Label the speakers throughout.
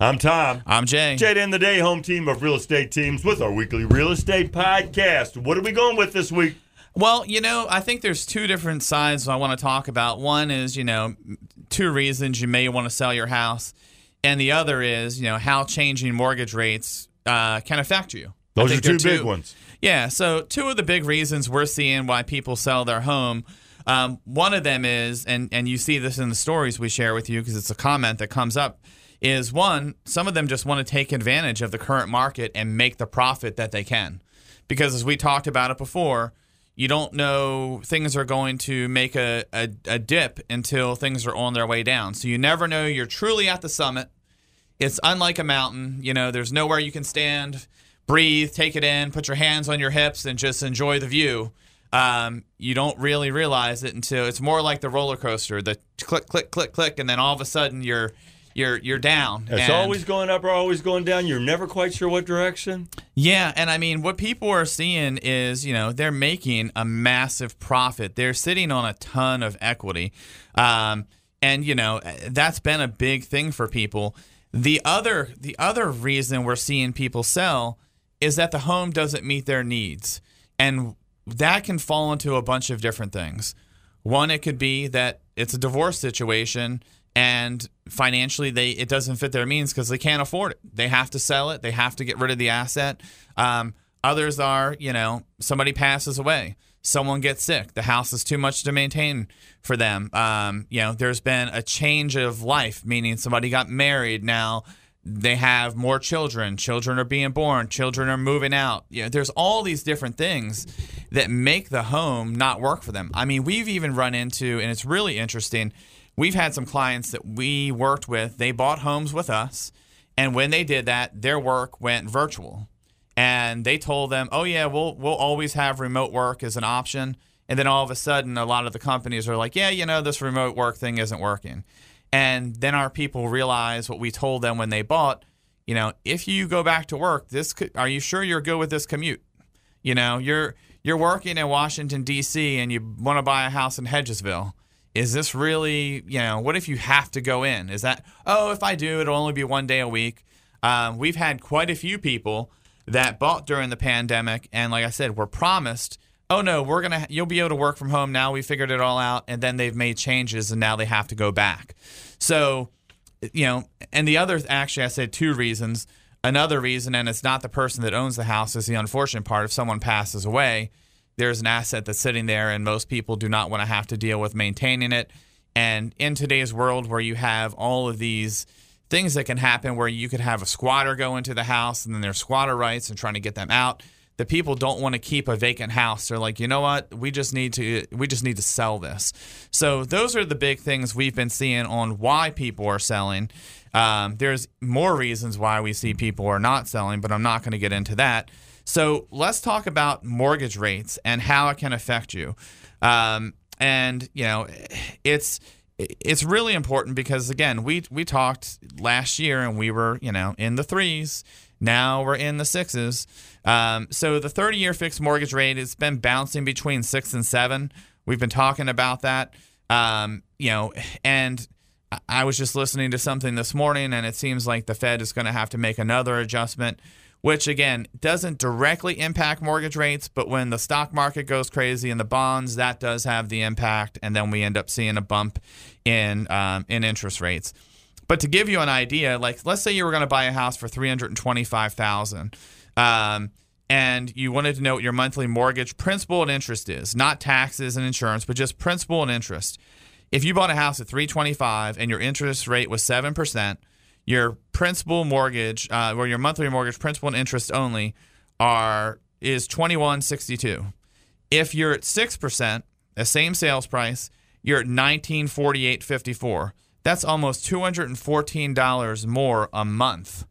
Speaker 1: I'm Tom.
Speaker 2: I'm Jay.
Speaker 1: Jay and the day, home team of real estate teams with our weekly real estate podcast. What are we going with this week?
Speaker 2: Well, you know, I think there's two different sides I want to talk about. One is, you know, two reasons you may want to sell your house, and the other is, you know, how changing mortgage rates uh, can affect you.
Speaker 1: Those are
Speaker 2: they're
Speaker 1: two big ones.
Speaker 2: Yeah. So, two of the big reasons we're seeing why people sell their home. Um, one of them is, and and you see this in the stories we share with you because it's a comment that comes up. Is one, some of them just want to take advantage of the current market and make the profit that they can, because as we talked about it before, you don't know things are going to make a, a, a dip until things are on their way down. So you never know you're truly at the summit. It's unlike a mountain. You know, there's nowhere you can stand, breathe, take it in, put your hands on your hips, and just enjoy the view. Um, you don't really realize it until it's more like the roller coaster, the click, click, click, click, and then all of a sudden you're you're you're down.
Speaker 1: It's
Speaker 2: And-
Speaker 1: always going up or always going down. You're never quite sure what direction.
Speaker 2: Yeah, and I mean, what people are seeing is, you know, they're making a massive profit. They're sitting on a ton of equity, um, and you know, that's been a big thing for people. The other, the other reason we're seeing people sell is that the home doesn't meet their needs, and that can fall into a bunch of different things. One, it could be that it's a divorce situation and financially they it doesn't fit their means because they can't afford it. They have to sell it. They have to get rid of the asset. Um, others are, you know, somebody passes away, someone gets sick, the house is too much to maintain for them. Um, you know, there's been a change of life, meaning somebody got married now. They have more children. Children are being born. Children are moving out. You know, there's all these different things that make the home not work for them. I mean, we've even run into, and it's really interesting. We've had some clients that we worked with. They bought homes with us, and when they did that, their work went virtual. And they told them, "Oh yeah, we'll we'll always have remote work as an option." And then all of a sudden, a lot of the companies are like, "Yeah, you know, this remote work thing isn't working." And then our people realize what we told them when they bought. You know, if you go back to work, this could, are you sure you're good with this commute? You know, you're you're working in Washington D.C. and you want to buy a house in Hedgesville. Is this really, you know, what if you have to go in? Is that, oh, if I do, it'll only be one day a week? Um, we've had quite a few people that bought during the pandemic, and like I said, were promised, oh no, we're gonna, you'll be able to work from home now. We figured it all out, and then they've made changes, and now they have to go back. So, you know, and the other, actually, I said two reasons. Another reason, and it's not the person that owns the house, is the unfortunate part. If someone passes away, there's an asset that's sitting there, and most people do not want to have to deal with maintaining it. And in today's world, where you have all of these things that can happen, where you could have a squatter go into the house, and then there's squatter rights and trying to get them out. The people don't want to keep a vacant house. They're like, you know what? We just need to we just need to sell this. So those are the big things we've been seeing on why people are selling. Um, there's more reasons why we see people are not selling, but I'm not going to get into that. So let's talk about mortgage rates and how it can affect you. Um, and you know, it's it's really important because again, we we talked last year and we were you know in the threes. Now we're in the sixes. Um, so the 30 year fixed mortgage rate has been bouncing between six and seven. We've been talking about that. Um, you know, and I- I was just listening to something this morning, and it seems like the Fed is going to have to make another adjustment, which again doesn't directly impact mortgage rates, but when the stock market goes crazy and the bonds, that does have the impact, and then we end up seeing a bump in um, in interest rates. But to give you an idea, like let's say you were going to buy a house for three hundred and twenty-five thousand, um, and you wanted to know what your monthly mortgage principal and interest is, not taxes and insurance, but just principal and interest. If you bought a house at three twenty-five and your interest rate was seven percent, your principal mortgage, uh, or your monthly mortgage principal and interest only, are is twenty-one sixty-two. If you're at six percent, the same sales price, you're at nineteen forty-eight fifty-four. That's almost two hundred and fourteen dollars more a month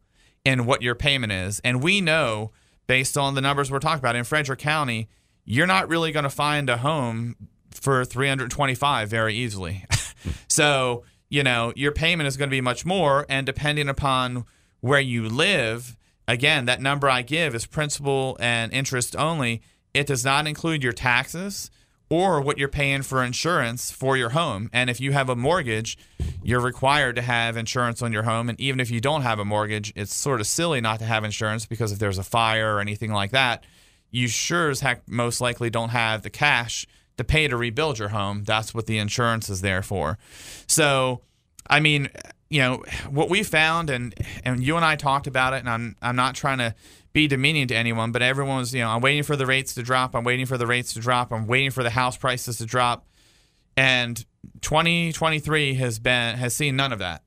Speaker 2: in what your payment is. And we know, based on the numbers we're talking about in Frederick County, you're not really going to find a home for 325 very easily. so, you know, your payment is going to be much more. And depending upon where you live, again, that number I give is principal and interest only. It does not include your taxes or what you're paying for insurance for your home. And if you have a mortgage, you're required to have insurance on your home. And even if you don't have a mortgage, it's sort of silly not to have insurance because if there's a fire or anything like that, you sure as heck most likely don't have the cash to pay to rebuild your home. That's what the insurance is there for. So, I mean, you know, what we found and and you and I talked about it and I'm I'm not trying to be demeaning to anyone, but everyone was, you know, I'm waiting for the rates to drop. I'm waiting for the rates to drop. I'm waiting for the house prices to drop. And 2023 has been has seen none of that.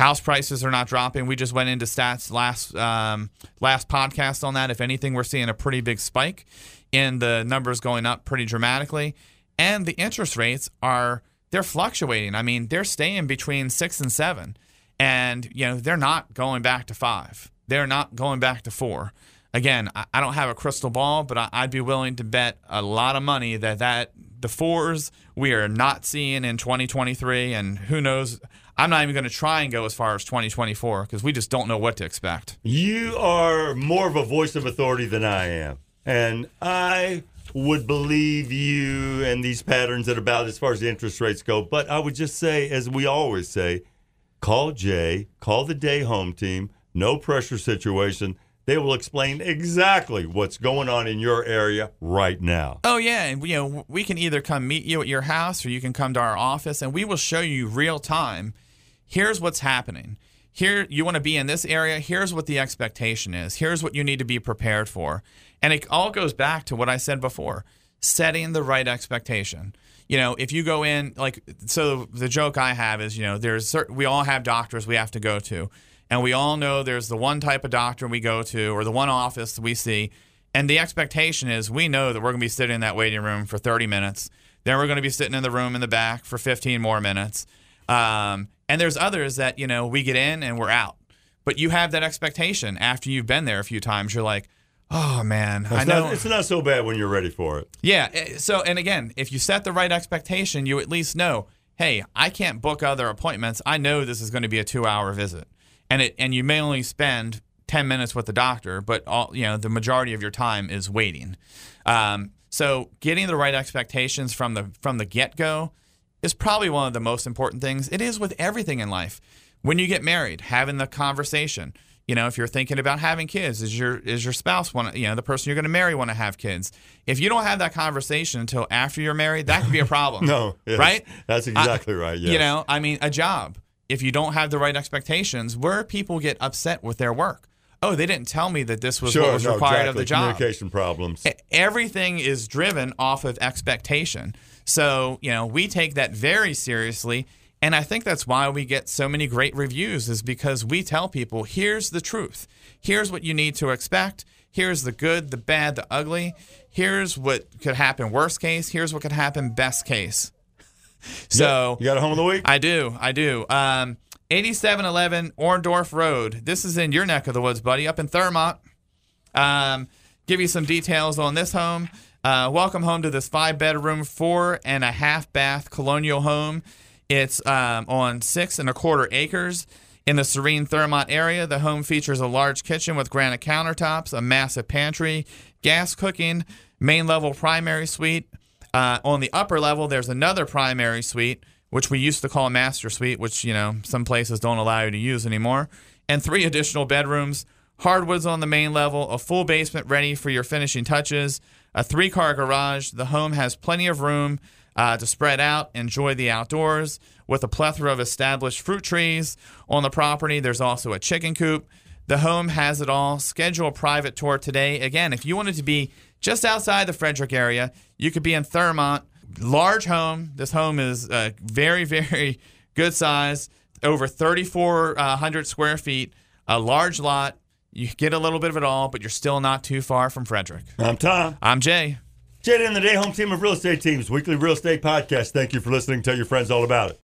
Speaker 2: House prices are not dropping. We just went into stats last um, last podcast on that. If anything, we're seeing a pretty big spike in the numbers going up pretty dramatically, and the interest rates are they're fluctuating. I mean, they're staying between six and seven, and you know they're not going back to five. They're not going back to four. Again, I don't have a crystal ball, but I'd be willing to bet a lot of money that that the fours we are not seeing in 2023, and who knows. I'm not even going to try and go as far as 2024 because we just don't know what to expect.
Speaker 1: You are more of a voice of authority than I am. And I would believe you and these patterns at about as far as the interest rates go. But I would just say, as we always say, call Jay, call the day home team no pressure situation. They will explain exactly what's going on in your area right now.
Speaker 2: Oh yeah, and you know we can either come meet you at your house or you can come to our office and we will show you real time. Here's what's happening. Here you want to be in this area. Here's what the expectation is. Here's what you need to be prepared for. And it all goes back to what I said before, setting the right expectation you know, if you go in like so the joke I have is, you know, there's certain, we all have doctors we have to go to. And we all know there's the one type of doctor we go to or the one office we see. And the expectation is we know that we're going to be sitting in that waiting room for 30 minutes. Then we're going to be sitting in the room in the back for 15 more minutes. Um, and there's others that, you know, we get in and we're out. But you have that expectation after you've been there a few times. You're like, oh, man,
Speaker 1: it's
Speaker 2: I know.
Speaker 1: Not, it's not so bad when you're ready for it.
Speaker 2: Yeah. Eh, so, and again, if you set the right expectation, you at least know, hey, I can't book other appointments. I know this is going to be a two hour visit and it and you may only spend 10 minutes with the doctor but all you know the majority of your time is waiting. Um, so getting the right expectations from the from the get-go is probably one of the most important things. It is with everything in life. When you get married having the conversation you know if you're thinking about having kids is your is your spouse want you know the person you're going to marry want to have kids? If you don't have that conversation until after you're married that could be a problem.
Speaker 1: No yes,
Speaker 2: right?
Speaker 1: That's exactly I, right yes.
Speaker 2: you know i mean a job if you don't have the right expectations, where people get upset with their work. Oh, they didn't tell me that this was
Speaker 1: sure,
Speaker 2: what was
Speaker 1: no,
Speaker 2: required
Speaker 1: exactly.
Speaker 2: of the job.
Speaker 1: Communication problems.
Speaker 2: Everything is driven off of expectation. So, you know, we take that very seriously. And I think that's why we get so many great reviews, is because we tell people here's the truth. Here's what you need to expect. Here's the good, the bad, the ugly. Here's what could happen worst case. Here's what could happen best case. So
Speaker 1: you got a home of the week?
Speaker 2: I do. I do. Um, 8711 Orndorf Road. This is in your neck of the woods, buddy, up in Thurmont. Um, give you some details on this home. Uh, welcome home to this five bedroom, four and a half bath colonial home. It's um, on six and a quarter acres in the serene Thurmont area. The home features a large kitchen with granite countertops, a massive pantry, gas cooking, main level primary suite, uh, on the upper level, there's another primary suite, which we used to call a master suite, which you know some places don't allow you to use anymore, and three additional bedrooms. Hardwoods on the main level, a full basement ready for your finishing touches, a three car garage. The home has plenty of room uh, to spread out, enjoy the outdoors with a plethora of established fruit trees on the property. There's also a chicken coop. The home has it all. Schedule a private tour today. Again, if you wanted to be just outside the Frederick area. You could be in Thurmont. Large home. This home is uh, very, very good size, over 3,400 square feet, a large lot. You get a little bit of it all, but you're still not too far from Frederick.
Speaker 1: I'm Tom.
Speaker 2: I'm Jay.
Speaker 1: Jay and the Day Home Team of Real Estate Teams, weekly real estate podcast. Thank you for listening. Tell your friends all about it.